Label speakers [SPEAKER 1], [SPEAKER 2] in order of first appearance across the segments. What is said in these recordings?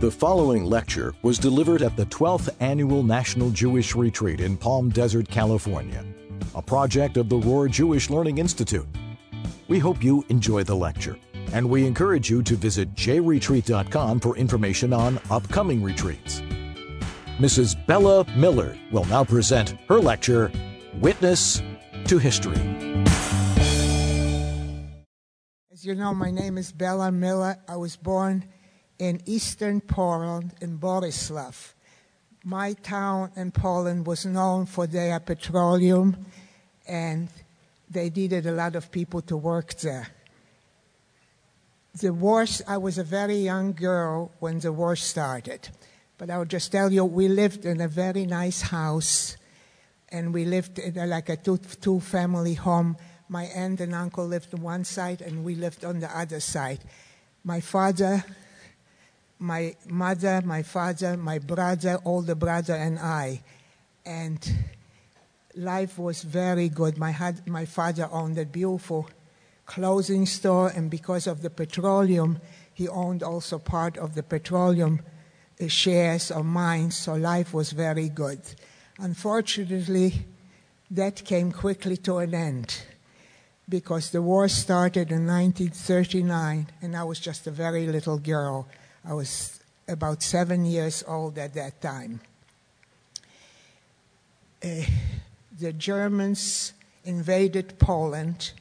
[SPEAKER 1] The following lecture was delivered at the 12th Annual National Jewish Retreat in Palm Desert, California, a project of the Rohr Jewish Learning Institute. We hope you enjoy the lecture, and we encourage you to visit jretreat.com for information on upcoming retreats. Mrs. Bella Miller will now present her lecture, Witness to History.
[SPEAKER 2] As you know, my name is Bella Miller. I was born in eastern Poland in Borislav. My town in Poland was known for their petroleum, and they needed a lot of people to work there. The war, I was a very young girl when the war started. But I will just tell you, we lived in a very nice house, and we lived in a, like a two, two family home. My aunt and uncle lived on one side, and we lived on the other side. My father, my mother, my father, my brother, older brother, and I. And life was very good. My, had, my father owned a beautiful clothing store, and because of the petroleum, he owned also part of the petroleum uh, shares of mine, so life was very good. Unfortunately, that came quickly to an end because the war started in 1939 and I was just a very little girl. I was about seven years old at that time. Uh, the Germans invaded Poland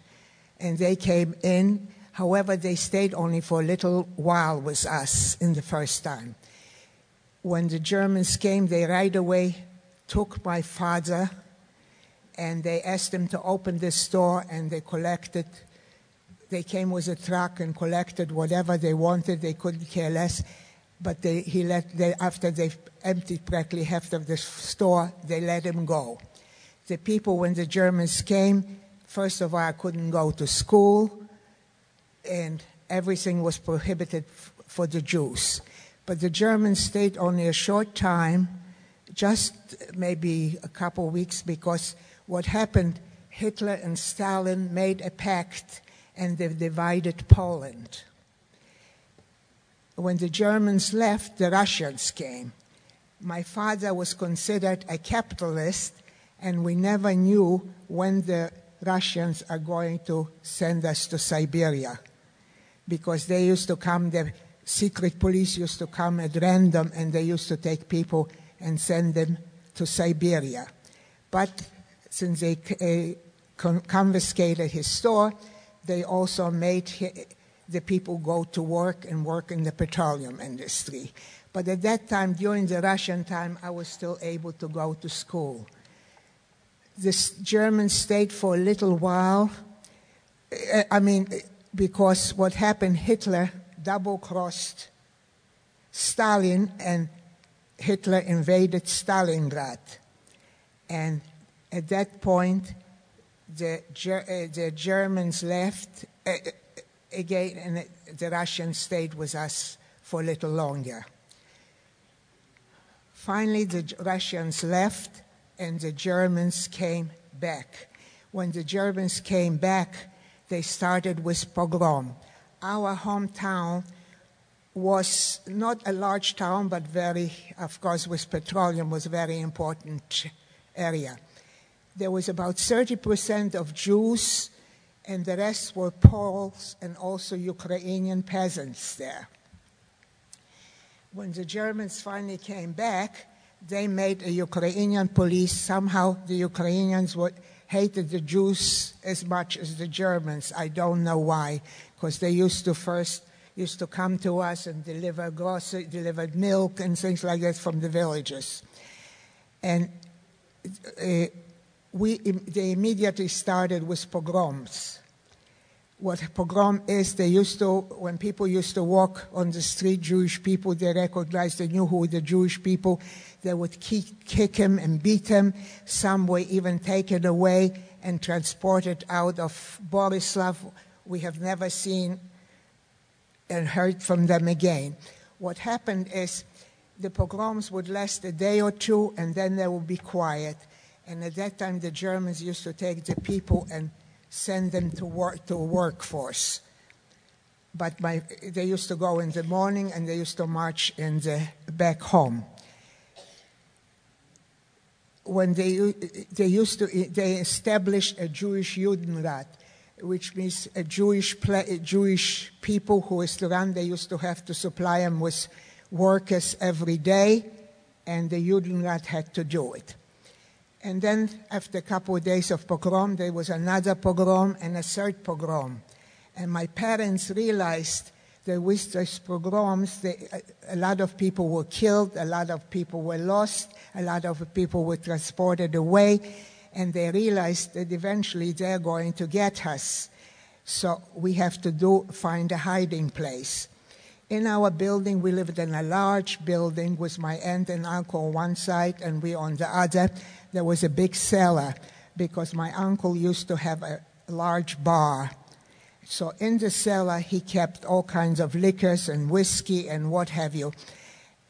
[SPEAKER 2] and they came in. However, they stayed only for a little while with us in the first time when the Germans came, they right away took my father and they asked him to open the store and they collected. They came with a truck and collected whatever they wanted. They couldn't care less. But they, he let, they, after they emptied practically half of the store, they let him go. The people, when the Germans came, first of all, I couldn't go to school, and everything was prohibited f- for the Jews. But the Germans stayed only a short time, just maybe a couple weeks, because what happened, Hitler and Stalin made a pact and they divided Poland. When the Germans left, the Russians came. My father was considered a capitalist, and we never knew when the Russians are going to send us to Siberia because they used to come the secret police used to come at random and they used to take people and send them to Siberia. But since they uh, confiscated his store, they also made the people go to work and work in the petroleum industry. But at that time, during the Russian time, I was still able to go to school. This German stayed for a little while. Uh, I mean, because what happened, Hitler double crossed Stalin and Hitler invaded Stalingrad. And at that point, the, uh, the Germans left uh, again, and the Russians stayed with us for a little longer. Finally, the Russians left, and the Germans came back. When the Germans came back, they started with pogrom our hometown was not a large town, but very, of course, with petroleum was a very important area. There was about 30% of Jews, and the rest were Poles and also Ukrainian peasants there. When the Germans finally came back, they made a Ukrainian police. Somehow the Ukrainians would, hated the Jews as much as the Germans. I don't know why because they used to first used to come to us and deliver grocery, delivered milk and things like that from the villages. And uh, we, they immediately started with pogroms. What pogrom is, they used to, when people used to walk on the street, Jewish people, they recognized, they knew who were the Jewish people. They would kick, kick him and beat him. Some were even taken away and transported out of Borislav we have never seen and heard from them again. What happened is the pogroms would last a day or two and then they would be quiet. And at that time, the Germans used to take the people and send them to work to workforce. but my, they used to go in the morning and they used to march in the back home. When they, they used to, they established a Jewish Judenrat, which means a Jewish, Jewish people who is to run, they used to have to supply them with workers every day, and the Judenrat had to do it. And then, after a couple of days of pogrom, there was another pogrom and a third pogrom. And my parents realized that with these pogroms, they, a lot of people were killed, a lot of people were lost, a lot of people were transported away, and they realized that eventually they're going to get us. So we have to do find a hiding place. In our building, we lived in a large building with my aunt and uncle on one side and we on the other. There was a big cellar because my uncle used to have a large bar. So in the cellar, he kept all kinds of liquors and whiskey and what have you.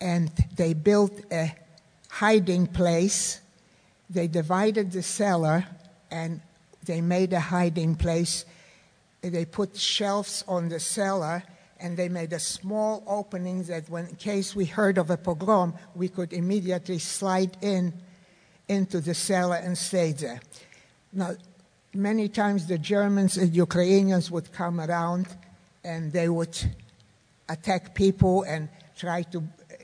[SPEAKER 2] And they built a hiding place. They divided the cellar and they made a hiding place. They put shelves on the cellar and they made a small opening that when in case we heard of a pogrom, we could immediately slide in into the cellar and stay there. Now, many times the Germans and Ukrainians would come around and they would attack people and try to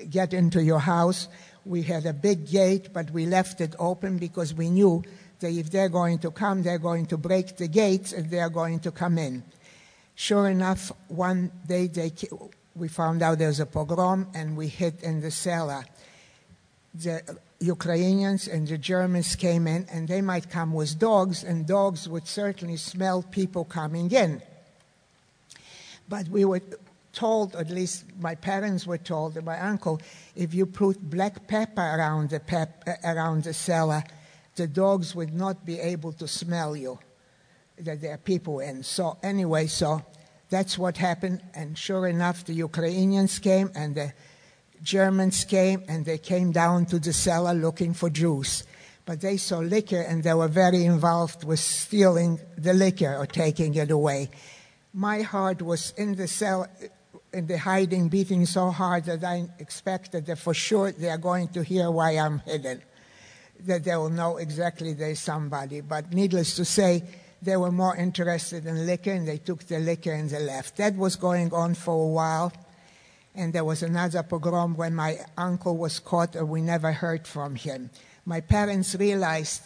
[SPEAKER 2] get into your house. We had a big gate, but we left it open because we knew that if they're going to come, they're going to break the gates and they're going to come in. Sure enough, one day they, we found out there's a pogrom and we hid in the cellar. The Ukrainians and the Germans came in, and they might come with dogs, and dogs would certainly smell people coming in. But we were told, at least my parents were told, and my uncle, if you put black pepper around the, pep, uh, around the cellar, the dogs would not be able to smell you, that there are people in. So, anyway, so that's what happened, and sure enough, the Ukrainians came, and the Germans came and they came down to the cellar looking for Jews. But they saw liquor and they were very involved with stealing the liquor or taking it away. My heart was in the cell, in the hiding, beating so hard that I expected that for sure they are going to hear why I'm hidden, that they will know exactly there's somebody. But needless to say, they were more interested in liquor and they took the liquor and they left. That was going on for a while and there was another pogrom when my uncle was caught and we never heard from him. My parents realized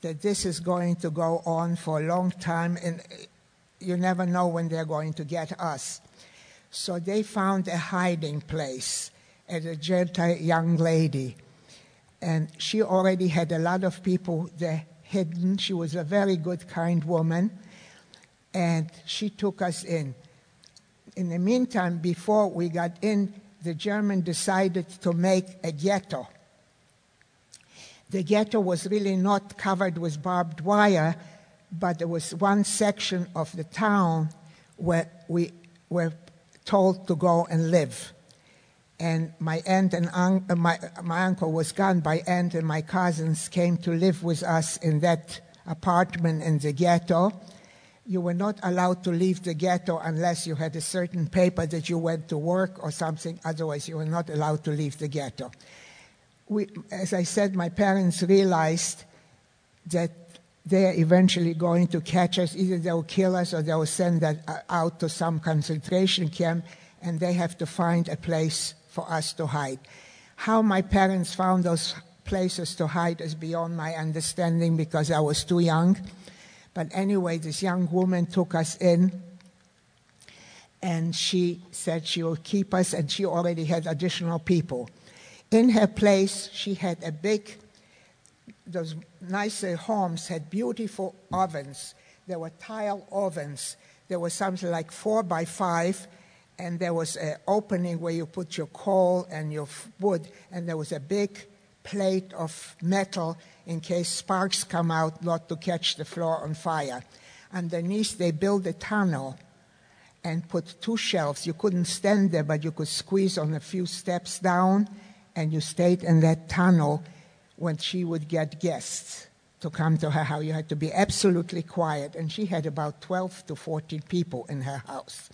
[SPEAKER 2] that this is going to go on for a long time and you never know when they're going to get us. So they found a hiding place at a Gentile young lady. And she already had a lot of people there hidden. She was a very good, kind woman. And she took us in in the meantime, before we got in, the German decided to make a ghetto. The ghetto was really not covered with barbed wire, but there was one section of the town where we were told to go and live. And my aunt and un- uh, my, my uncle was gone. My aunt and my cousins came to live with us in that apartment in the ghetto you were not allowed to leave the ghetto unless you had a certain paper that you went to work or something. Otherwise, you were not allowed to leave the ghetto. We, as I said, my parents realized that they're eventually going to catch us. Either they'll kill us or they'll send us out to some concentration camp, and they have to find a place for us to hide. How my parents found those places to hide is beyond my understanding because I was too young. But anyway, this young woman took us in and she said she will keep us, and she already had additional people. In her place, she had a big, those nicer uh, homes had beautiful ovens. There were tile ovens. There was something like four by five, and there was an opening where you put your coal and your wood, and there was a big plate of metal in case sparks come out, not to catch the floor on fire. Underneath, they built a tunnel and put two shelves. You couldn't stand there, but you could squeeze on a few steps down, and you stayed in that tunnel when she would get guests to come to her house. You had to be absolutely quiet, and she had about 12 to 14 people in her house.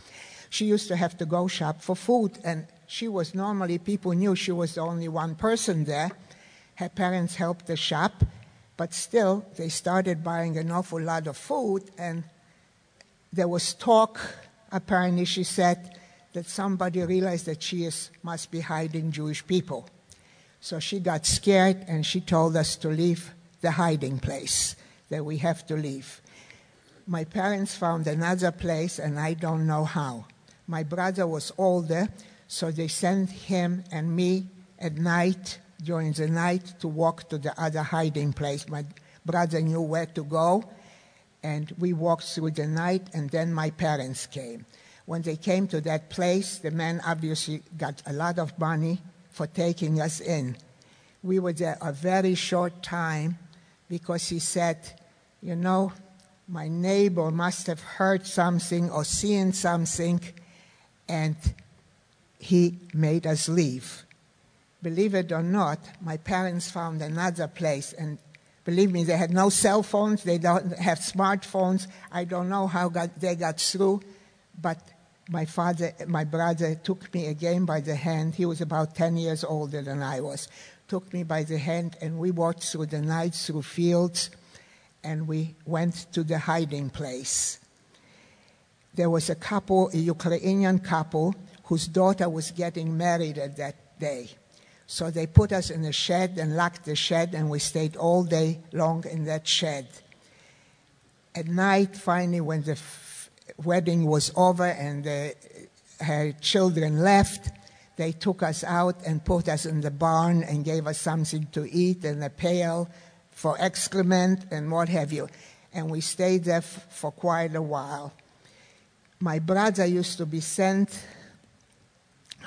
[SPEAKER 2] she used to have to go shop for food, and she was normally, people knew she was the only one person there. Her parents helped the shop, but still, they started buying an awful lot of food, and there was talk, apparently, she said, that somebody realized that she is, must be hiding Jewish people. So she got scared and she told us to leave the hiding place, that we have to leave. My parents found another place, and I don't know how. My brother was older, so they sent him and me at night, during the night, to walk to the other hiding place. My brother knew where to go, and we walked through the night, and then my parents came. When they came to that place, the man obviously got a lot of money for taking us in. We were there a very short time because he said, You know, my neighbor must have heard something or seen something, and he made us leave. Believe it or not, my parents found another place, and believe me, they had no cell phones, they don't have smartphones. I don't know how got, they got through, but my father, my brother took me again by the hand. He was about 10 years older than I was. Took me by the hand, and we walked through the night, through fields, and we went to the hiding place. There was a couple, a Ukrainian couple, whose daughter was getting married at that day. So they put us in a shed and locked the shed, and we stayed all day long in that shed. At night, finally, when the f- wedding was over and the, her children left, they took us out and put us in the barn and gave us something to eat and a pail for excrement and what have you. And we stayed there f- for quite a while. My brother used to be sent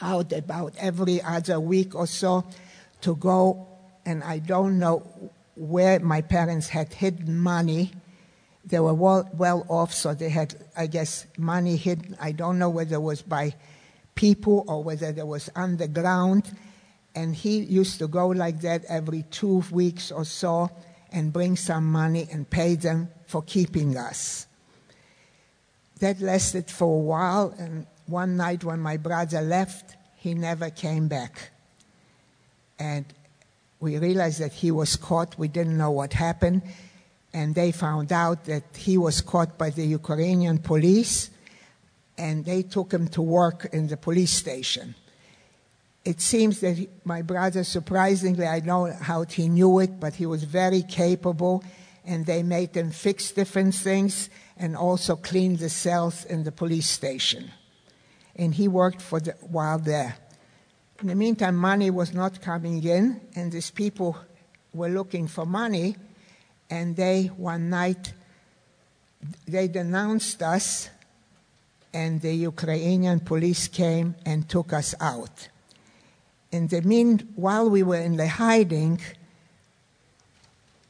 [SPEAKER 2] out about every other week or so to go, and I don't know where my parents had hidden money. They were well, well off, so they had, I guess, money hidden. I don't know whether it was by people or whether it was underground. And he used to go like that every two weeks or so and bring some money and pay them for keeping us. That lasted for a while, and one night when my brother left, he never came back. And we realized that he was caught. We didn't know what happened. And they found out that he was caught by the Ukrainian police, and they took him to work in the police station. It seems that he, my brother, surprisingly, I know how he knew it, but he was very capable, and they made him fix different things and also clean the cells in the police station. And he worked for a while there. In the meantime, money was not coming in, and these people were looking for money, and they, one night, they denounced us, and the Ukrainian police came and took us out. In the mean, while we were in the hiding,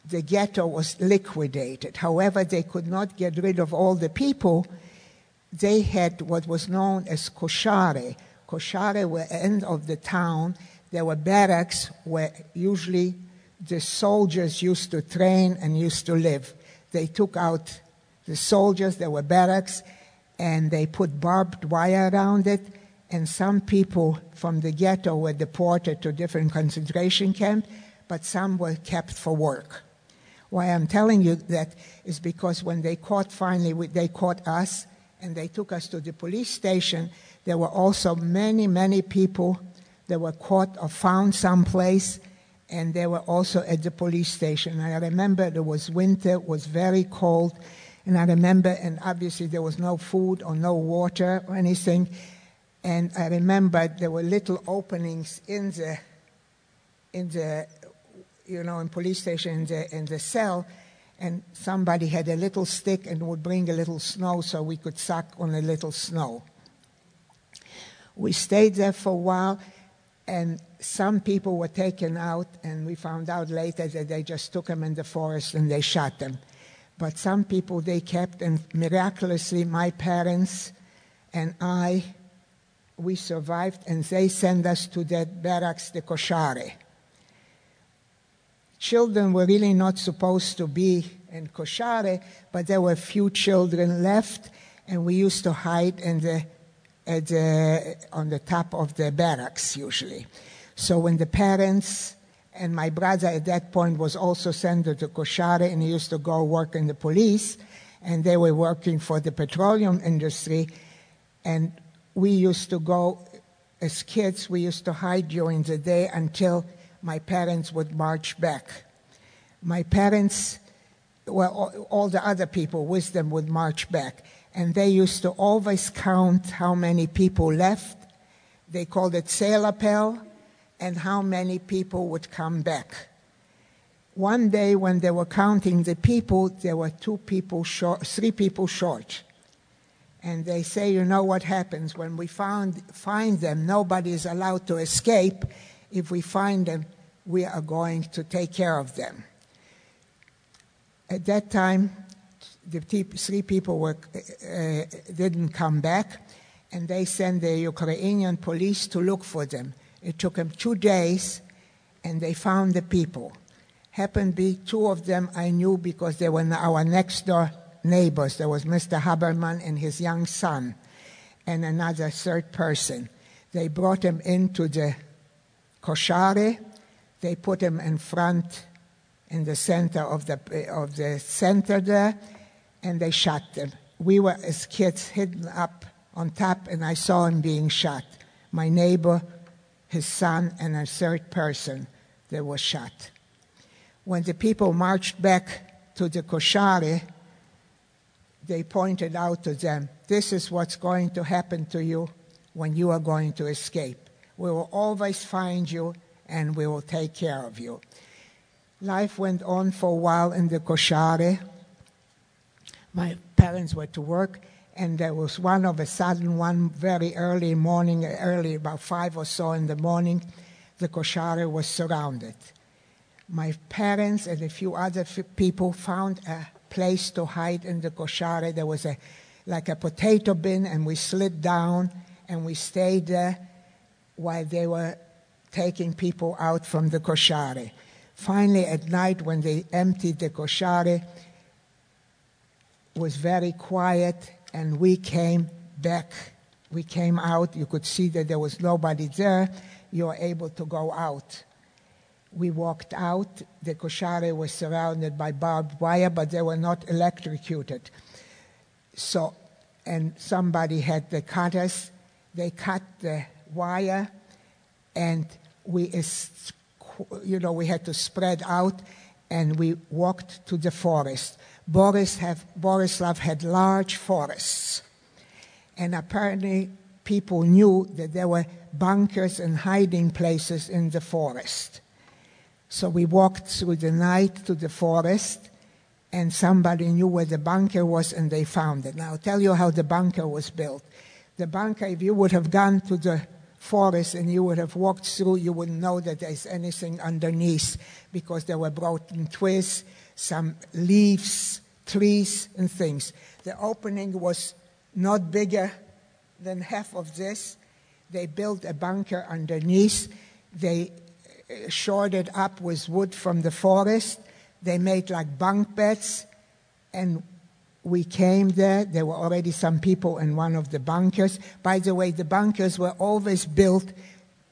[SPEAKER 2] the ghetto was liquidated. However, they could not get rid of all the people. They had what was known as koshare. Koshare were end of the town. There were barracks where usually the soldiers used to train and used to live. They took out the soldiers, there were barracks, and they put barbed wire around it. And some people from the ghetto were deported to different concentration camps, but some were kept for work. Why I'm telling you that is because when they caught finally, they caught us and they took us to the police station. There were also many, many people that were caught or found someplace, and they were also at the police station. I remember it was winter, it was very cold, and I remember, and obviously there was no food or no water or anything. And I remember there were little openings in the, in the, you know, in police station in the, in the cell, and somebody had a little stick and would bring a little snow so we could suck on a little snow. We stayed there for a while, and some people were taken out, and we found out later that they just took them in the forest and they shot them. But some people they kept, and miraculously, my parents and I, we survived, and they sent us to that barracks, the Koshare. Children were really not supposed to be in Koshare, but there were few children left, and we used to hide in the the, on the top of the barracks usually. So when the parents and my brother at that point was also sent to Koshare and he used to go work in the police and they were working for the petroleum industry and we used to go as kids we used to hide during the day until my parents would march back. My parents, well, all, all the other people with them would march back. And they used to always count how many people left. They called it Zählappell, and how many people would come back. One day, when they were counting the people, there were two people short, three people short. And they say, you know what happens when we found, find them? Nobody is allowed to escape. If we find them, we are going to take care of them. At that time, the three people were, uh, didn't come back, and they sent the Ukrainian police to look for them. It took them two days, and they found the people. Happened to be two of them I knew because they were our next door neighbors. There was Mr. Haberman and his young son, and another third person. They brought them into the koshare. They put him in front, in the center of the of the center there, and they shot him. We were as kids hidden up on top, and I saw him being shot. My neighbor, his son, and a third person, they were shot. When the people marched back to the koshare, they pointed out to them, This is what's going to happen to you when you are going to escape. We will always find you and we will take care of you. Life went on for a while in the koshare. My parents were to work, and there was one of a sudden, one very early morning, early about five or so in the morning, the koshare was surrounded. My parents and a few other people found a place to hide in the koshare. There was a like a potato bin, and we slid down and we stayed there while they were taking people out from the koshare. Finally, at night, when they emptied the koshare, was very quiet, and we came back. We came out. You could see that there was nobody there. You were able to go out. We walked out. The koshare was surrounded by barbed wire, but they were not electrocuted. So, and somebody had the cutters. They cut the wire, and we, you know, we had to spread out, and we walked to the forest. Boris have, Borislav had large forests, and apparently people knew that there were bunkers and hiding places in the forest. So we walked through the night to the forest, and somebody knew where the bunker was, and they found it. Now, I'll tell you how the bunker was built. The bunker, if you would have gone to the forest and you would have walked through, you wouldn't know that there's anything underneath because there were broken twigs, some leaves, trees, and things. The opening was not bigger than half of this. They built a bunker underneath. They uh, shored it up with wood from the forest. They made like bunk beds, and we came there. There were already some people in one of the bunkers. By the way, the bunkers were always built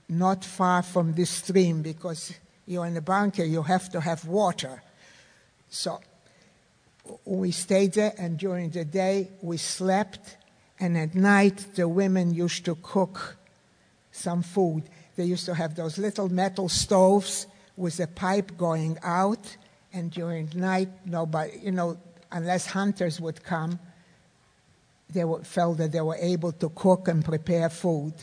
[SPEAKER 2] not far from the stream because you're in a bunker, you have to have water. So we stayed there, and during the day we slept, and at night the women used to cook some food. They used to have those little metal stoves with a pipe going out, and during night, nobody, you know, unless hunters would come, they felt that they were able to cook and prepare food.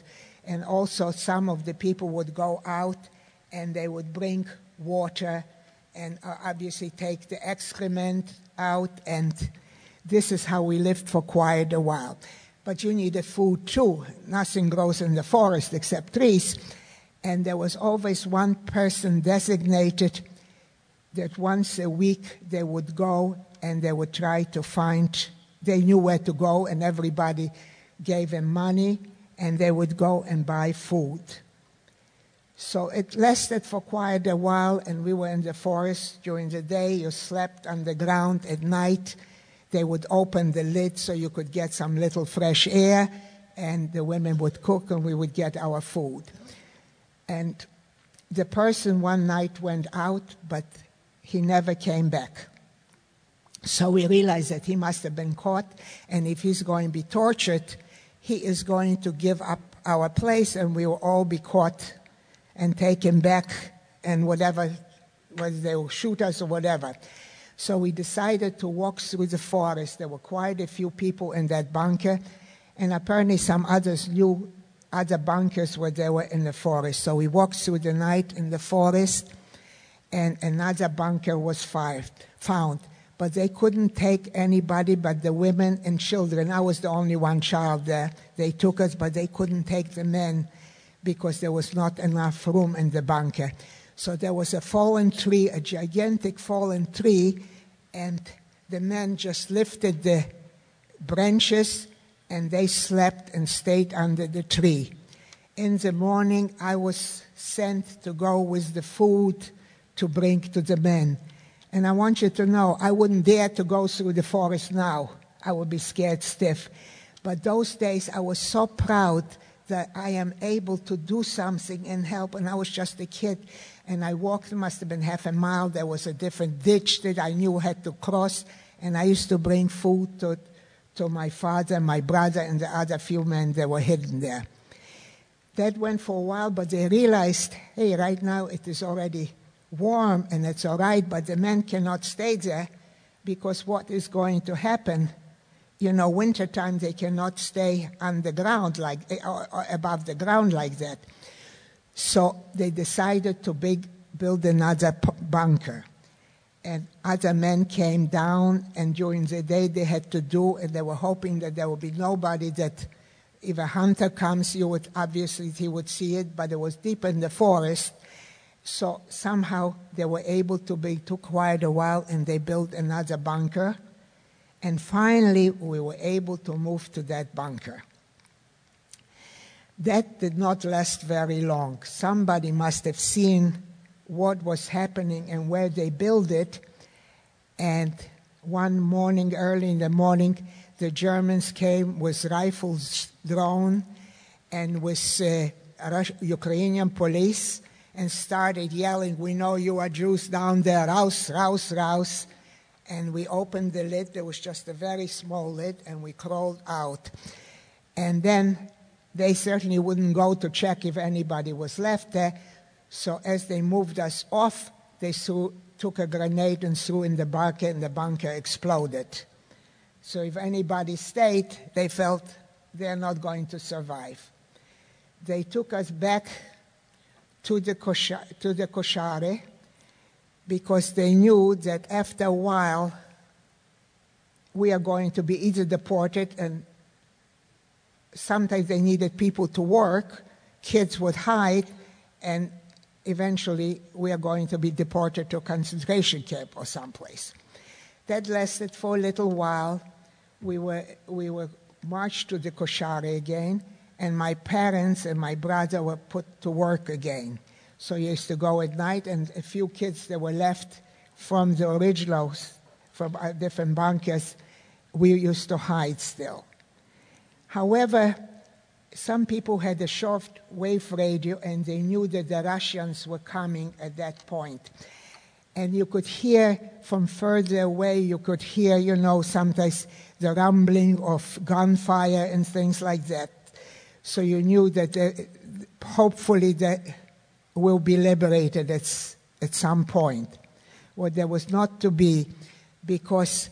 [SPEAKER 2] And also, some of the people would go out and they would bring water and uh, obviously take the excrement out. And this is how we lived for quite a while. But you needed food too. Nothing grows in the forest except trees and there was always one person designated that once a week they would go and they would try to find, they knew where to go, and everybody gave them money, and they would go and buy food. So it lasted for quite a while, and we were in the forest during the day. You slept on the ground at night. They would open the lid so you could get some little fresh air, and the women would cook and we would get our food. And the person one night went out, but he never came back. So we realized that he must have been caught, and if he's going to be tortured, he is going to give up our place, and we will all be caught and taken back, and whatever, whether they will shoot us or whatever. So we decided to walk through the forest. There were quite a few people in that bunker, and apparently some others knew other bunkers where they were in the forest. So we walked through the night in the forest, and another bunker was found. But they couldn't take anybody but the women and children. I was the only one child there. They took us, but they couldn't take the men because there was not enough room in the bunker. So there was a fallen tree, a gigantic fallen tree, and the men just lifted the branches and they slept and stayed under the tree. In the morning, I was sent to go with the food to bring to the men. And I want you to know, I wouldn't dare to go through the forest now. I would be scared stiff. But those days, I was so proud that I am able to do something and help. And I was just a kid. And I walked, it must have been half a mile. There was a different ditch that I knew I had to cross. And I used to bring food to to my father, my brother, and the other few men that were hidden there. That went for a while, but they realized, hey, right now it is already warm and it's all right, but the men cannot stay there because what is going to happen? You know, wintertime they cannot stay on the ground like eh, or above the ground like that. So they decided to big, build another bunker and other men came down, and during the day they had to do, and they were hoping that there would be nobody that, if a hunter comes, you would obviously he would see it, but it was deep in the forest. So somehow they were able to be took quite a while, and they built another bunker. And finally, we were able to move to that bunker. That did not last very long. Somebody must have seen what was happening and where they built it. And one morning, early in the morning, the Germans came with rifles drawn and with uh, Ukrainian police and started yelling, We know you are Jews down there, raus, raus, raus. And we opened the lid. There was just a very small lid, and we crawled out. And then they certainly wouldn't go to check if anybody was left there. So as they moved us off, they threw, took a grenade and threw in the bunker, and the bunker exploded. So if anybody stayed, they felt they're not going to survive. They took us back to the, kosha, to the koshare because they knew that after a while we are going to be either deported and sometimes they needed people to work, kids would hide, and eventually we are going to be deported to a concentration camp or someplace. That lasted for a little while. We were, we were marched to the Koshare again, and my parents and my brother were put to work again. So he used to go at night, and a few kids that were left from the originals, from uh, different bunkers, we used to hide still. However, some people had a short wave radio and they knew that the Russians were coming at that point. And you could hear from further away, you could hear, you know, sometimes the rumbling of gunfire and things like that. So you knew that uh, hopefully that will be liberated at, at some point. Well, there was not to be because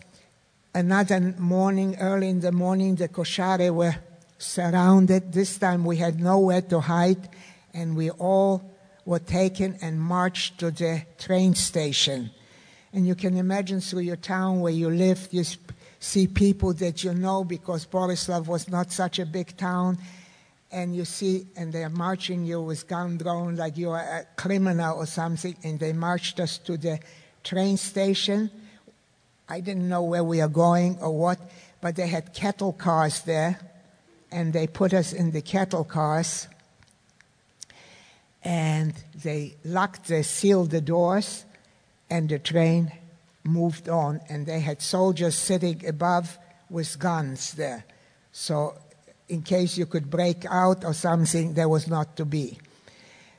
[SPEAKER 2] another morning, early in the morning, the Koshare were surrounded. This time we had nowhere to hide, and we all were taken and marched to the train station. And you can imagine through your town where you live, you see people that you know because Borislav was not such a big town. And you see, and they're marching you with gun drawn like you're a criminal or something. And they marched us to the train station. I didn't know where we are going or what, but they had cattle cars there and they put us in the cattle cars and they locked, they sealed the doors, and the train moved on. And they had soldiers sitting above with guns there. So in case you could break out or something, there was not to be.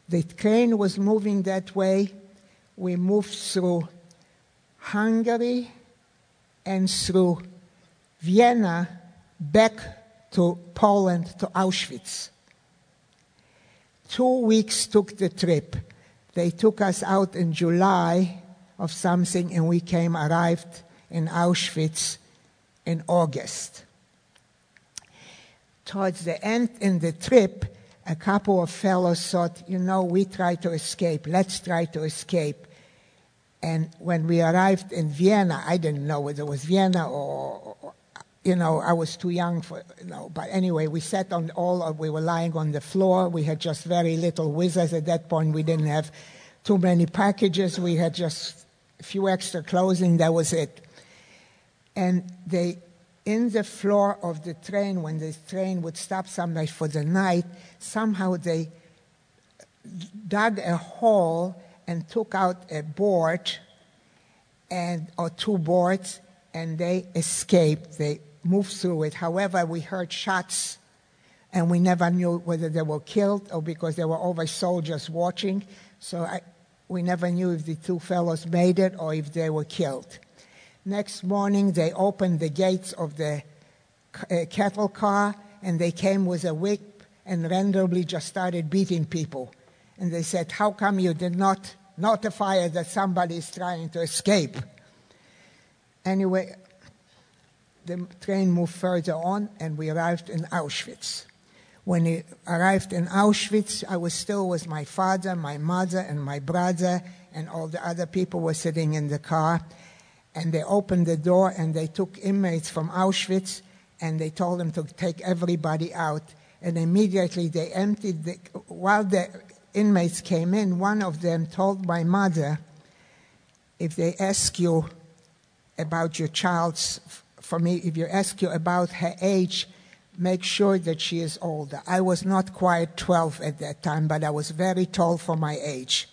[SPEAKER 2] The train was moving that way. We moved through Hungary and through Vienna back to Poland to Auschwitz. Two weeks took the trip. They took us out in July of something, and we came, arrived in Auschwitz in August. Towards the end in the trip, a couple of fellows thought, you know, we try to escape, let's try to escape. And when we arrived in Vienna, I didn't know whether it was Vienna or, you know, I was too young for, you know, but anyway, we sat on all, we were lying on the floor. We had just very little with us. At that point, we didn't have too many packages. We had just a few extra clothing. That was it. And they, in the floor of the train, when the train would stop somewhere for the night, somehow they dug a hole and took out a board and or two boards and they escaped. They moved through it. However, we heard shots and we never knew whether they were killed or because there were always soldiers watching. So I, we never knew if the two fellows made it or if they were killed. Next morning, they opened the gates of the uh, cattle car and they came with a whip and randomly just started beating people. And they said, How come you did not notify us that somebody is trying to escape? Anyway, the train moved further on and we arrived in Auschwitz. When we arrived in Auschwitz, I was still with my father, my mother, and my brother, and all the other people were sitting in the car and they opened the door and they took inmates from Auschwitz and they told them to take everybody out. And immediately they emptied the, while the inmates came in, one of them told my mother, if they ask you about your child's, for me, if you ask you about her age, make sure that she is older. I was not quite 12 at that time, but I was very tall for my age.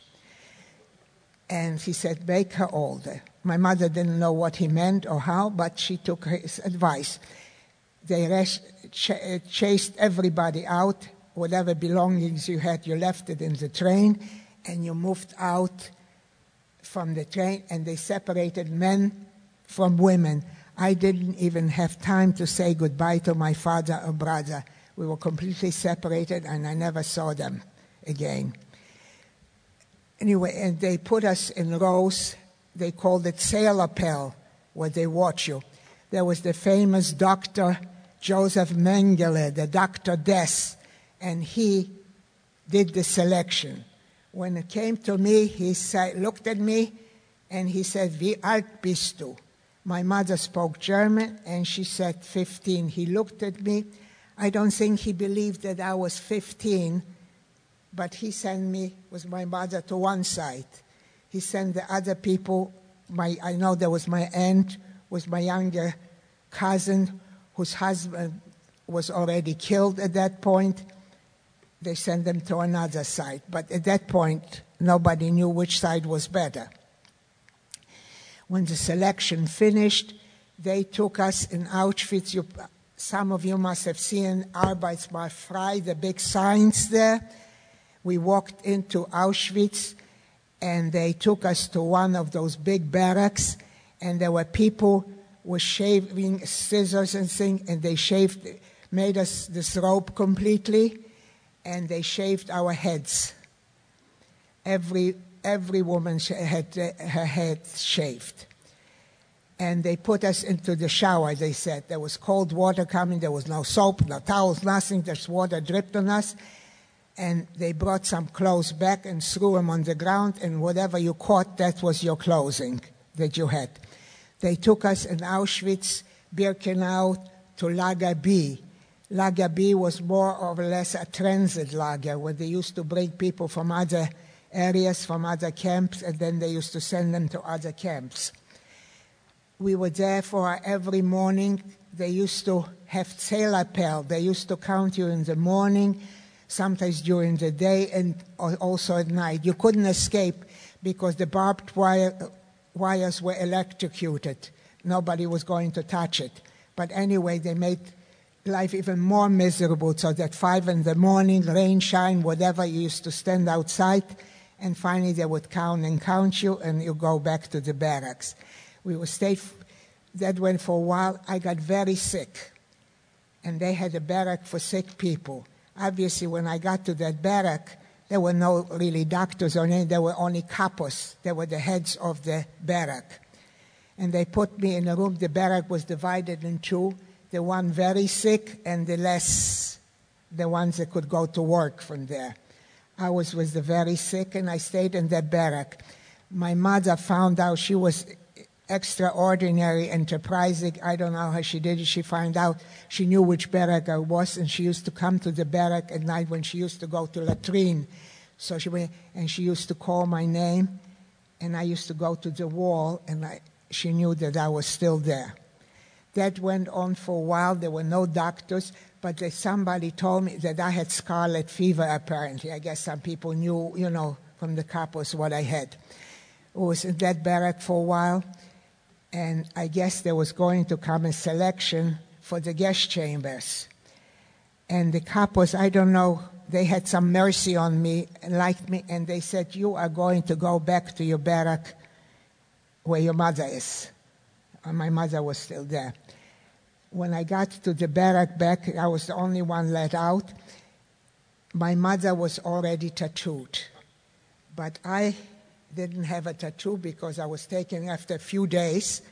[SPEAKER 2] And he said, make her older. My mother didn't know what he meant or how, but she took his advice. They res- ch- chased everybody out. Whatever belongings you had, you left it in the train, and you moved out from the train, and they separated men from women. I didn't even have time to say goodbye to my father or brother. We were completely separated, and I never saw them again. Anyway, and they put us in rows they called it Zählappell, where they watch you. There was the famous doctor Joseph Mengele, the Dr. Des, and he did the selection. When it came to me, he looked at me and he said, Wie alt bist du? My mother spoke German and she said 15. He looked at me. I don't think he believed that I was 15, but he sent me with my mother to one side he sent the other people. My, I know there was my aunt, was my younger cousin, whose husband was already killed at that point. They sent them to another side. But at that point, nobody knew which side was better. When the selection finished, they took us in Auschwitz. You, some of you must have seen Arbeit macht frei, the big signs there. We walked into Auschwitz and they took us to one of those big barracks, and there were people with shaving scissors and things, and they shaved, made us this rope completely, and they shaved our heads. Every every woman had her head shaved. And they put us into the shower, they said. There was cold water coming, there was no soap, no towels, nothing, just water dripped on us and they brought some clothes back and threw them on the ground, and whatever you caught, that was your clothing that you had. They took us in Auschwitz, Birkenau, to Lager B. Lager B was more or less a transit lager where they used to bring people from other areas, from other camps, and then they used to send them to other camps. We were there for every morning. They used to have Zählappell. They used to count you in the morning sometimes during the day and also at night. You couldn't escape because the barbed wire, wires were electrocuted. Nobody was going to touch it. But anyway, they made life even more miserable. So that five in the morning, rain, shine, whatever, you used to stand outside, and finally they would count and count you, and you go back to the barracks. We would stay. That went for a while. I got very sick, and they had a barrack for sick people. Obviously, when I got to that barrack, there were no really doctors or anything. There were only kapos. They were the heads of the barrack. And they put me in a room. The barrack was divided in two the one very sick and the less, the ones that could go to work from there. I was with the very sick and I stayed in that barrack. My mother found out she was extraordinary, enterprising. I don't know how she did it. She found out she knew which barrack I was, and she used to come to the barrack at night when she used to go to latrine. So she went, and she used to call my name, and I used to go to the wall, and I, she knew that I was still there. That went on for a while. There were no doctors, but somebody told me that I had scarlet fever, apparently. I guess some people knew, you know, from the kapos what I had. I was in that barrack for a while, and I guess there was going to come a selection for the gas chambers. And the kapos, I don't know, they had some mercy on me and liked me, and they said, You are going to go back to your barrack where your mother is and my mother was still there. When I got to the barrack back, I was the only one let out. My mother was already tattooed, but I didn't have a tattoo because I was taken after a few days,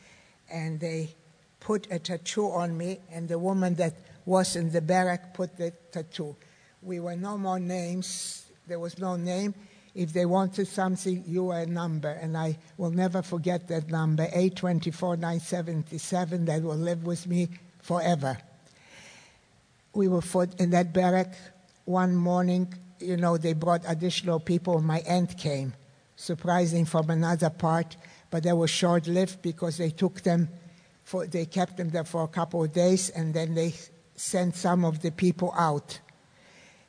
[SPEAKER 2] and they put a tattoo on me, and the woman that was in the barrack put the tattoo. We were no more names. There was no name. If they wanted something, you were a number. And I will never forget that number, 824977, that will live with me forever. We were in that barrack one morning. You know, they brought additional people. My aunt came, surprising from another part, but they were short lived because they took them, for, they kept them there for a couple of days, and then they sent some of the people out.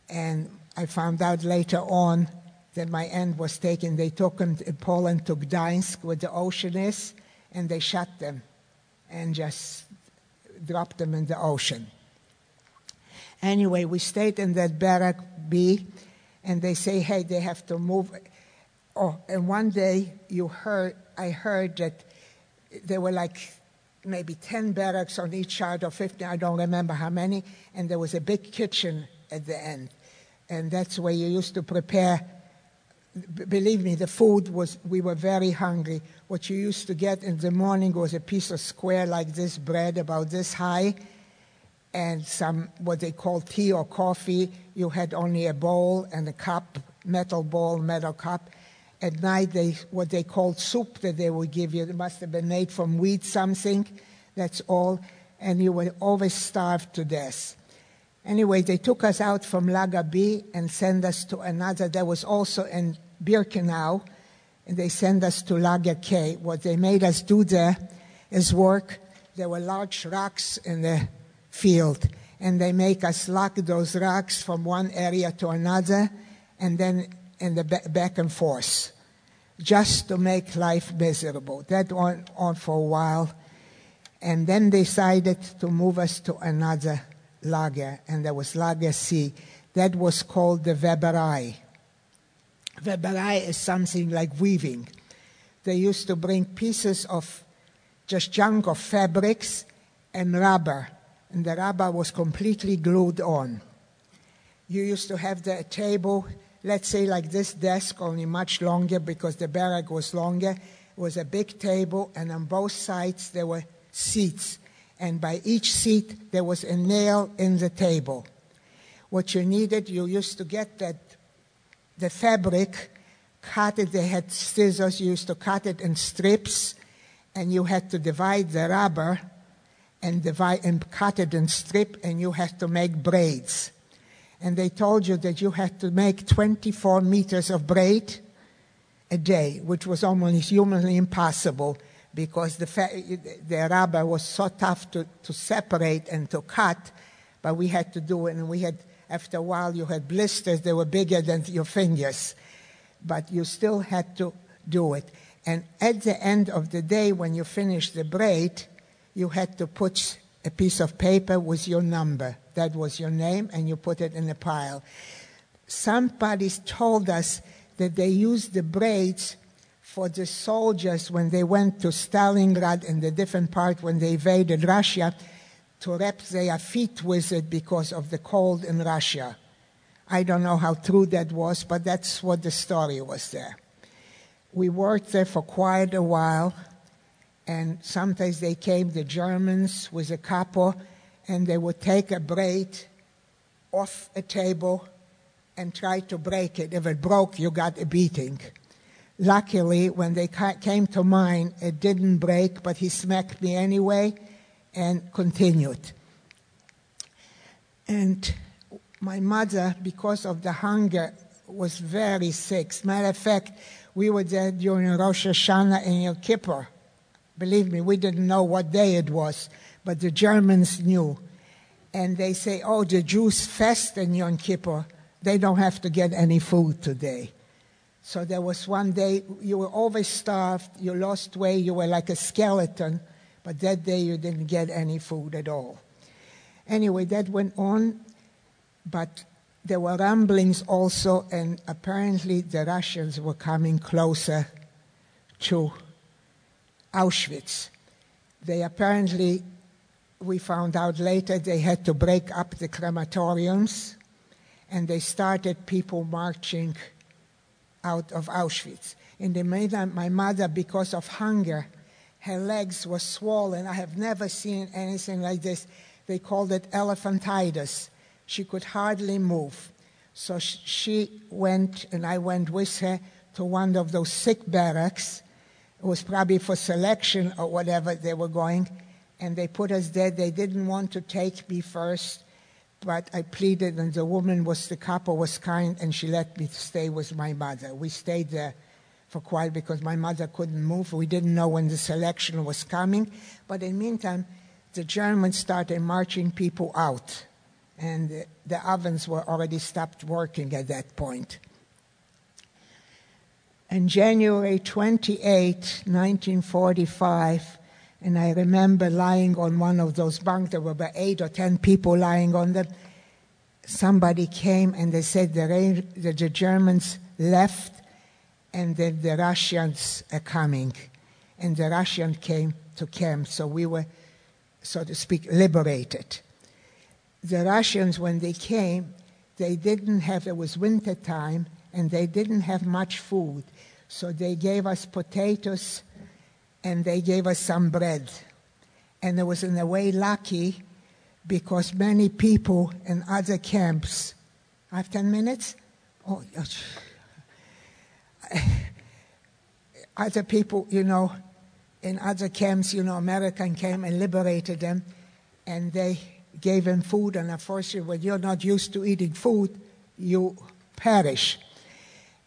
[SPEAKER 2] And I found out later on that my aunt was taken. They took him to Poland to Gdańsk, where the ocean is, and they shot them and just dropped them in the ocean. Anyway, we stayed in that barrack B, and they say, hey, they have to move. Oh, and one day you heard, I heard that there were like maybe 10 barracks on each side or 15, I don't remember how many, and there was a big kitchen at the end. And that's where you used to prepare believe me, the food was, we were very hungry. What you used to get in the morning was a piece of square like this bread, about this high, and some what they call tea or coffee. You had only a bowl and a cup, metal bowl, metal cup. At night, they, what they called soup that they would give you, it must have been made from wheat something, that's all, and you were always starved to death. Anyway, they took us out from Lager B and sent us to another that was also in Birkenau, and they sent us to Lager K. What they made us do there is work. There were large rocks in the field, and they make us lug those rocks from one area to another, and then in the back and forth, just to make life miserable. That went on for a while, and then decided to move us to another lager, and there was Lager C. That was called the Weberei. Weberei is something like weaving. They used to bring pieces of just junk of fabrics and rubber, and the rubber was completely glued on. You used to have the table, let's say like this desk, only much longer because the barrack was longer. Was a big table, and on both sides there were seats and by each seat there was a nail in the table. What you needed, you used to get that the fabric, cut it, they had scissors, you used to cut it in strips, and you had to divide the rubber and divide and cut it in strip, and you had to make braids. And they told you that you had to make 24 meters of braid a day, which was almost humanly impossible because the, fa- the rubber was so tough to, to separate and to cut, but we had to do it. And we had, after a while, you had blisters that were bigger than your fingers, but you still had to do it. And at the end of the day, when you finished the braid, you had to put a piece of paper with your number. That was your name, and you put it in a pile. Somebody told us that they used the braids for the soldiers when they went to Stalingrad and the different part when they invaded Russia to wrap their feet with it because of the cold in Russia. I don't know how true that was, but that's what the story was there. We worked there for quite a while, and sometimes they came, the Germans, with a couple, and they would take a braid off a table and try to break it. If it broke, you got a beating. Luckily, when they came to mine, it didn't break, but he smacked me anyway and continued. And my mother, because of the hunger, was very sick. Matter of fact, we were there during Rosh Hashanah and Yom Kippur. Believe me, we didn't know what day it was, but the Germans knew. And they say, oh, the Jews fast in Yom Kippur. They don't have to get any food today. So there was one day you were always starved, you lost weight, you were like a skeleton, but that day you didn't get any food at all. Anyway, that went on but there were rumblings also, and apparently the Russians were coming closer to Auschwitz. They apparently, we found out later, they had to break up the crematoriums and they started people marching out of Auschwitz. In the meantime, my mother, because of hunger, her legs were swollen. I have never seen anything like this. They called it elephantitis she could hardly move. So she went, and I went with her to one of those sick barracks. It was probably for selection or whatever they were going. And they put us there. They didn't want to take me first, but I pleaded, and the woman was, the couple was kind, and she let me stay with my mother. We stayed there for quite because my mother couldn't move. We didn't know when the selection was coming. But in the meantime, the Germans started marching people out and the ovens were already stopped working at that point. And January 28, 1945, and I remember lying on one of those bunks, there were about eight or ten people lying on them. Somebody came and they said the, the Germans left and that the Russians are coming. And the Russians came to camp, so we were, so to speak, liberated the Russians, when they came, they didn't have, it was winter time, and they didn't have much food. So they gave us potatoes and they gave us some bread. And it was in a way lucky because many people in other camps, I have 10 minutes? Oh, other people, you know, in other camps, you know, American came and liberated them, and they gave them food, and unfortunately, when you're not used to eating food, you perish.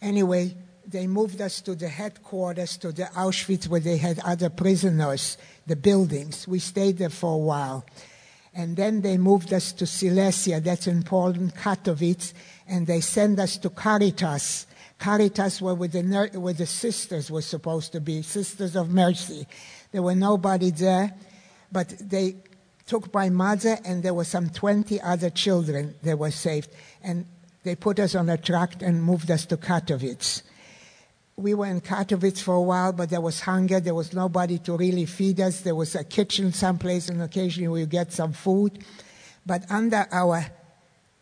[SPEAKER 2] Anyway, they moved us to the headquarters, to the Auschwitz, where they had other prisoners, the buildings. We stayed there for a while. And then they moved us to Silesia, that's in Poland, Katowice, and they sent us to Caritas. Caritas were where the, where the sisters were supposed to be, Sisters of Mercy. There were nobody there, but they took my mother, and there were some 20 other children that were saved. And they put us on a truck and moved us to Katowice. We were in Katowice for a while, but there was hunger. There was nobody to really feed us. There was a kitchen someplace, and occasionally we get some food. But under our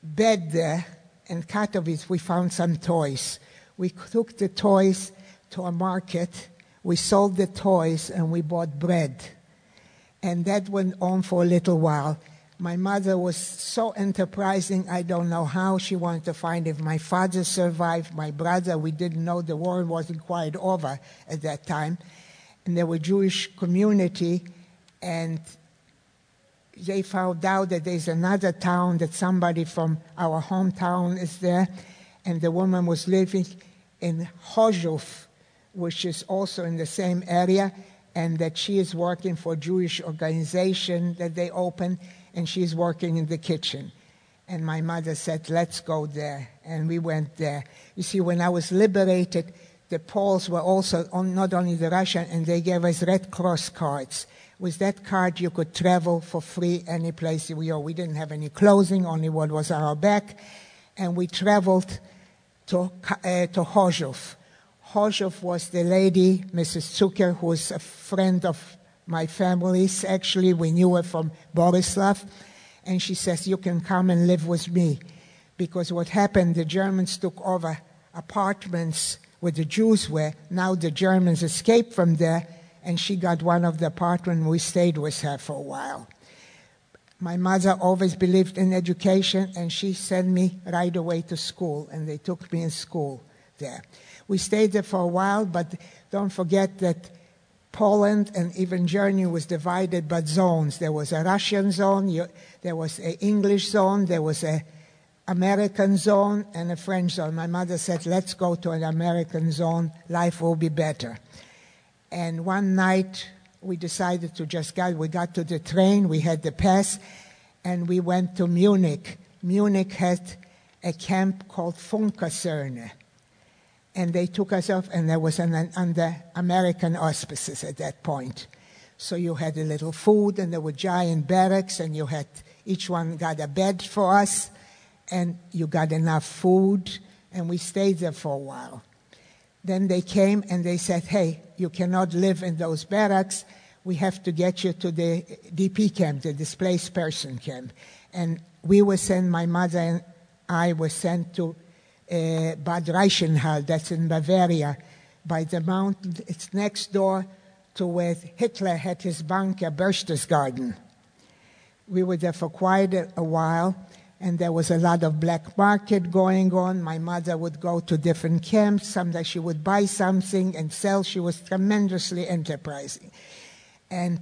[SPEAKER 2] bed there in Katowice, we found some toys. We took the toys to a market. We sold the toys, and we bought bread and that went on for a little while. My mother was so enterprising, I don't know how she wanted to find if my father survived, my brother, we didn't know the war wasn't quite over at that time. And there were Jewish community, and they found out that there's another town that somebody from our hometown is there, and the woman was living in Chorzów, which is also in the same area, and that she is working for a Jewish organization that they opened, and she's working in the kitchen. And my mother said, Let's go there. And we went there. You see, when I was liberated, the Poles were also on, not only the Russian, and they gave us Red Cross cards. With that card, you could travel for free any place you were. We didn't have any clothing, only what was on our back. And we traveled to, uh, to Chorzów. Chorzów was the lady, Mrs. Zucker, who was a friend of my family's. Actually, we knew her from Borislav. And she says, You can come and live with me. Because what happened, the Germans took over apartments where the Jews were. Now the Germans escaped from there, and she got one of the apartments. We stayed with her for a while. My mother always believed in education, and she sent me right away to school, and they took me in school there. We stayed there for a while, but don't forget that Poland and even Germany was divided by zones. There was a Russian zone, there was an English zone, there was a American zone and a French zone. My mother said, let's go to an American zone, life will be better. And one night we decided to just go, we got to the train, we had the pass, and we went to Munich. Munich had a camp called Funk Kaserne. And they took us off, and there was an, under American auspices at that point. So you had a little food, and there were giant barracks, and you had each one got a bed for us and you got enough food, and we stayed there for a while. Then they came and they said, Hey, you cannot live in those barracks. We have to get you to the DP camp, the displaced person camp. And we were sent, my mother and I were sent to uh, Bad Reichenhall, that's in Bavaria, by the mountain. It's next door to where Hitler had his bunker, Berchtesgaden. We were there for quite a, a while and there was a lot of black market going on. My mother would go to different camps. Sometimes she would buy something and sell. She was tremendously enterprising. And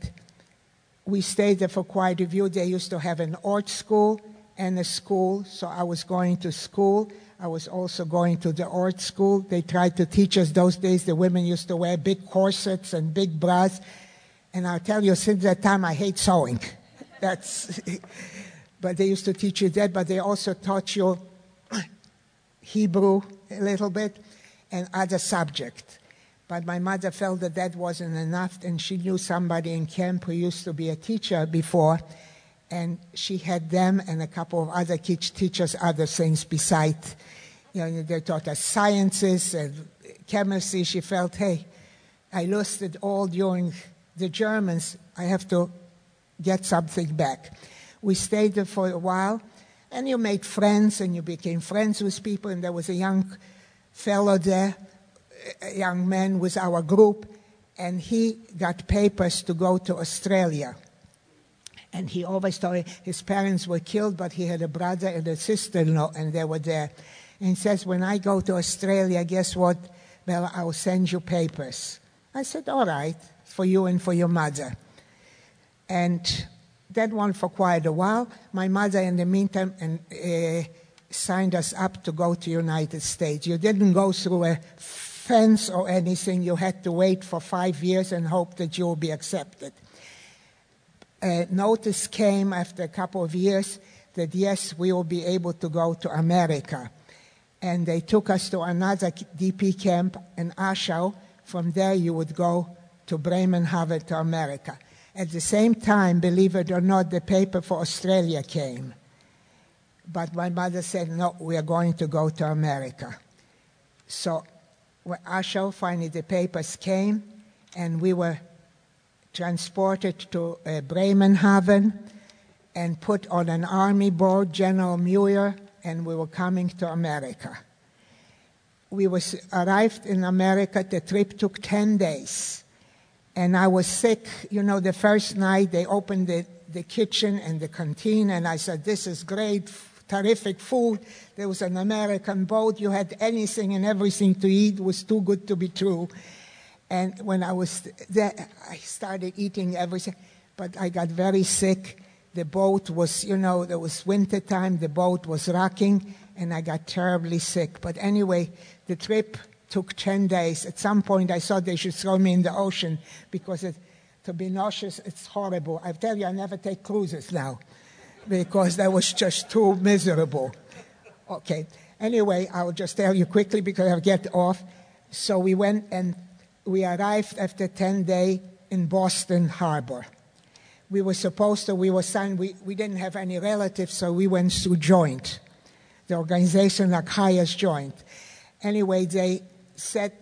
[SPEAKER 2] we stayed there for quite a few. They used to have an art school and a school, so I was going to school. I was also going to the art school. They tried to teach us those days. The women used to wear big corsets and big bras. And I'll tell you, since that time, I hate sewing. That's but they used to teach you that, but they also taught you Hebrew a little bit and other subjects. But my mother felt that that wasn't enough, and she knew somebody in camp who used to be a teacher before, and she had them and a couple of other teachers other things besides. You know, they taught us sciences and chemistry. She felt, hey, I lost it all during the Germans. I have to get something back. We stayed there for a while, and you made friends and you became friends with people. And there was a young fellow there, a young man with our group, and he got papers to go to Australia. And he always told me his parents were killed, but he had a brother and a sister in law, and they were there. And he says, When I go to Australia, guess what? Well, I'll send you papers. I said, All right, for you and for your mother. And that one for quite a while. My mother, in the meantime, and, uh, signed us up to go to United States. You didn't go through a fence or anything. You had to wait for five years and hope that you will be accepted. Uh, notice came after a couple of years that yes, we will be able to go to America. And they took us to another DP camp in Aschau. From there, you would go to Bremerhaven to America. At the same time, believe it or not, the paper for Australia came. But my mother said, no, we are going to go to America. So when Aschau, finally the papers came, and we were transported to uh, Bremerhaven and put on an army boat, General Muir, and we were coming to America. We was arrived in America. The trip took 10 days and I was sick. You know, the first night they opened the, the kitchen and the canteen, and I said, This is great, terrific food. There was an American boat. You had anything and everything to eat. It was too good to be true. And when I was there, I started eating everything, but I got very sick. The boat was, you know, there was winter time, the boat was rocking, and I got terribly sick. But anyway, the trip took 10 days. At some point, I thought they should throw me in the ocean because it, to be nauseous, it's horrible. I tell you, I never take cruises now because that was just too miserable. Okay. Anyway, I'll just tell you quickly because I'll get off. So we went and we arrived after 10 days in Boston Harbor. we were supposed to, we were signed, we, we didn't have any relatives, so we went through joint. The organization like HIAS joint. Anyway, they said,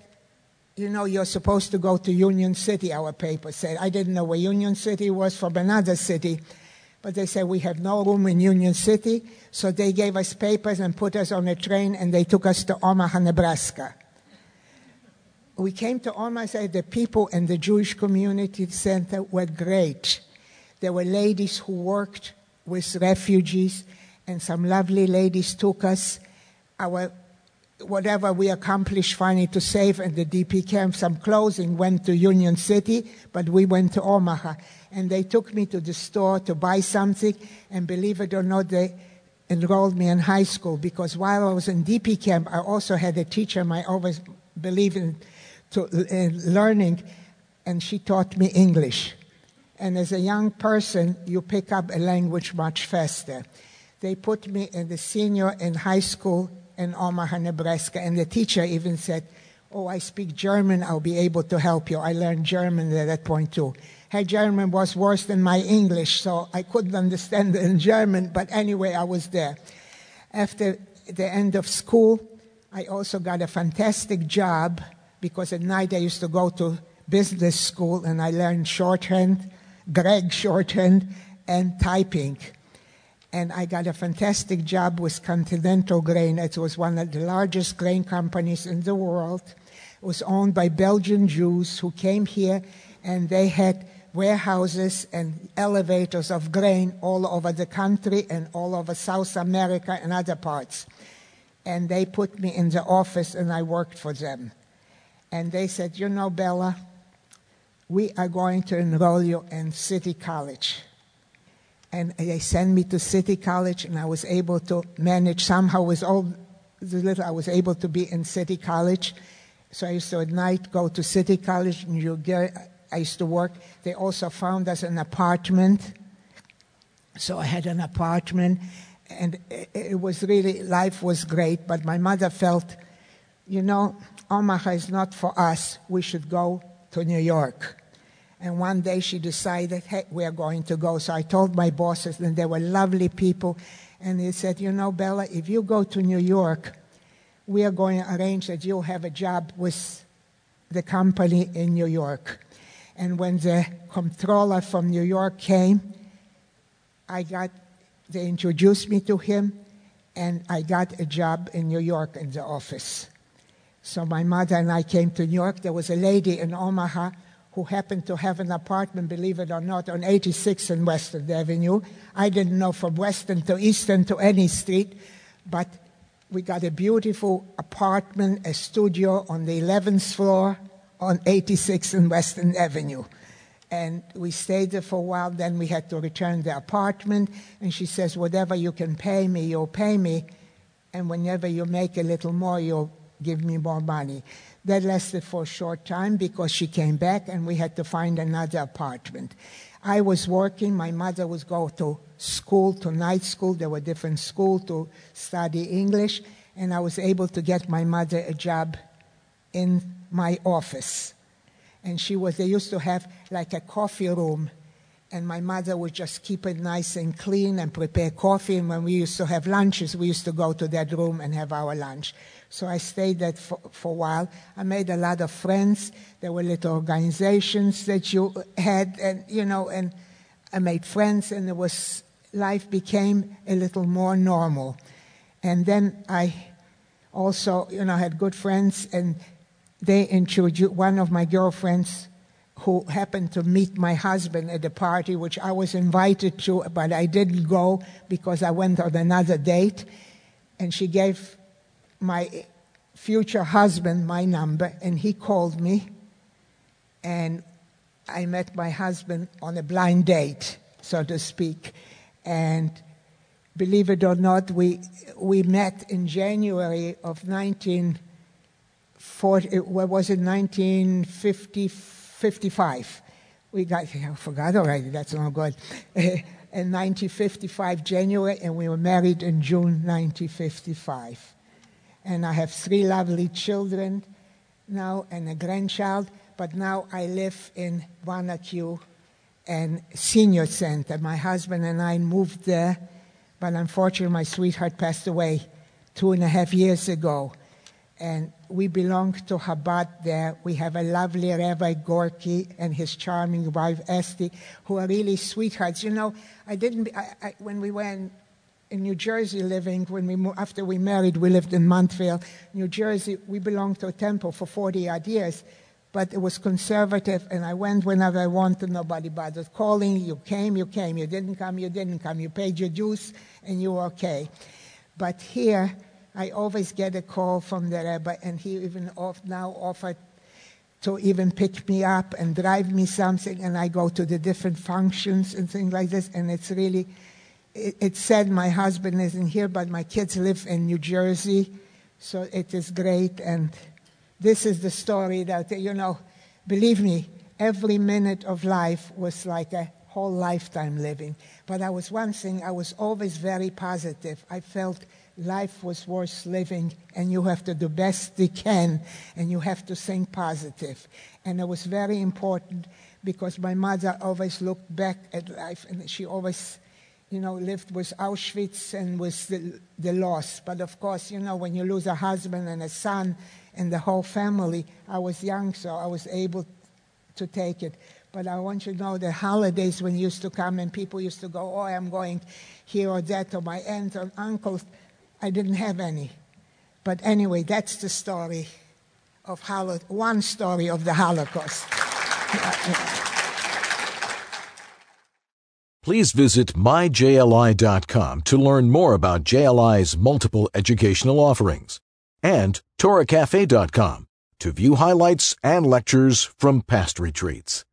[SPEAKER 2] you know, you're supposed to go to Union City, our paper said. I didn't know where Union City was from another city. But they said, we have no room in Union City. So they gave us papers and put us on a train and they took us to Omaha, Nebraska. We came to Omaha, the people in the Jewish Community Center were great. There were ladies who worked with refugees and some lovely ladies took us. Our whatever we accomplished finally to save in the DP camp, some clothing went to Union City, but we went to Omaha. And they took me to the store to buy something, and believe it or not, they enrolled me in high school because while I was in DP camp, I also had a teacher I always believed in, to, in learning, and she taught me English. And as a young person, you pick up a language much faster. They put me in the senior in high school in Omaha, Nebraska. And the teacher even said, Oh, I speak German, I'll be able to help you. I learned German at that point too. Her German was worse than my English, so I couldn't understand in German, but anyway, I was there. After the end of school, I also got a fantastic job because at night I used to go to business school and I learned shorthand, Gregg shorthand, and typing and I got a fantastic job with Continental Grain. It was one of the largest grain companies in the world. It was owned by Belgian Jews who came here and they had warehouses and elevators of grain all over the country and all over South America and other parts. And they put me in the office and I worked for them. And they said, You know, Bella, we are going to enroll you in City College and they sent me to City College, and I was able to manage somehow with all the little I was able to be in City College. So I used to at night go to City College in New I used to work. They also found us an apartment. So I had an apartment, and it was really, life was great. But my mother felt, you know, Omaha is not for us. We should go to New York. And one day she decided, hey, we're going to go. So I told my bosses, and they were lovely people. And they said, you know, Bella, if you go to New York, we are going to arrange that you'll have a job with the company in New York. And when the comptroller from New York came, I got, they introduced me to him, and I got a job in New York in the office. So my mother and I came to New York. There was a lady in Omaha who happened to have an apartment, believe it or not, on 86th and Western Avenue. I didn't know from Western to Eastern to any street, but we got a beautiful apartment, a studio on the 11th floor on 86th and Western Avenue. And we stayed there for a while, then we had to return the apartment. And she says, Whatever you can pay me, you'll pay me. And whenever you make a little more, you'll give me more money. That lasted for a short time because she came back and we had to find another apartment. I was working, my mother was going to school, to night school. There were different schools to study English, and I was able to get my mother a job in my office. And she was, they used to have like a coffee room, and my mother would just keep it nice and clean and prepare coffee. And when we used to have lunches, we used to go to that room and have our lunch. So I stayed there for, for, a while. I made a lot of friends. There were little organizations that you had, and you know, and I made friends, and it was life became a little more normal. And then I also, you know, had good friends, and they introduced one of my girlfriends who happened to meet my husband at a party which I was invited to, but I didn't go because I went on another date. And she gave my future husband my number, and he called me, and I met my husband on a blind date, so to speak. And believe it or not, we, we met in January of 1940, what was it, 1955. We got, I forgot already, that's not good. in 1955, January, and we were married in June 1955 and I have three lovely children now and a grandchild. But now I live in Wanaque, and senior center. My husband and I moved there, but unfortunately, my sweetheart passed away two and a half years ago. And we belong to Chabad there. We have a lovely Rabbi Gorky and his charming wife Esti, who are really sweethearts. You know, I didn't. I, I, when we went in New Jersey living, when we after we married, we lived in Montville, New Jersey. We belonged to a temple for 40 odd years, but it was conservative, and I went whenever I wanted. Nobody bothered calling. You came, you came. You didn't come, you didn't come. You paid your dues, and you were okay. But here, I always get a call from the rabbi, and he even off, now offered to even pick me up and drive me something, and I go to the different functions and things like this, and it's really, it said my husband isn't here, but my kids live in New Jersey, so it is great, and this is the story that, you know, believe me, every minute of life was like a whole lifetime living. But I was one thing, I was always very positive. I felt life was worth living and you have to do best you can and you have to think positive. and it was very important because my mother always looked back at life and she always you know lived with auschwitz and with the, the loss but of course you know when you lose a husband and a son and the whole family i was young so i was able to take it but I want you to know the holidays when used to come and people used to go, oh, I'm going here or that, or my aunt or uncles. I didn't have any. But anyway, that's the story of Holo- one story of the Holocaust.
[SPEAKER 1] Please visit myjli.com to learn more about JLI's multiple educational offerings and TorahCafe.com to view highlights and lectures from past retreats.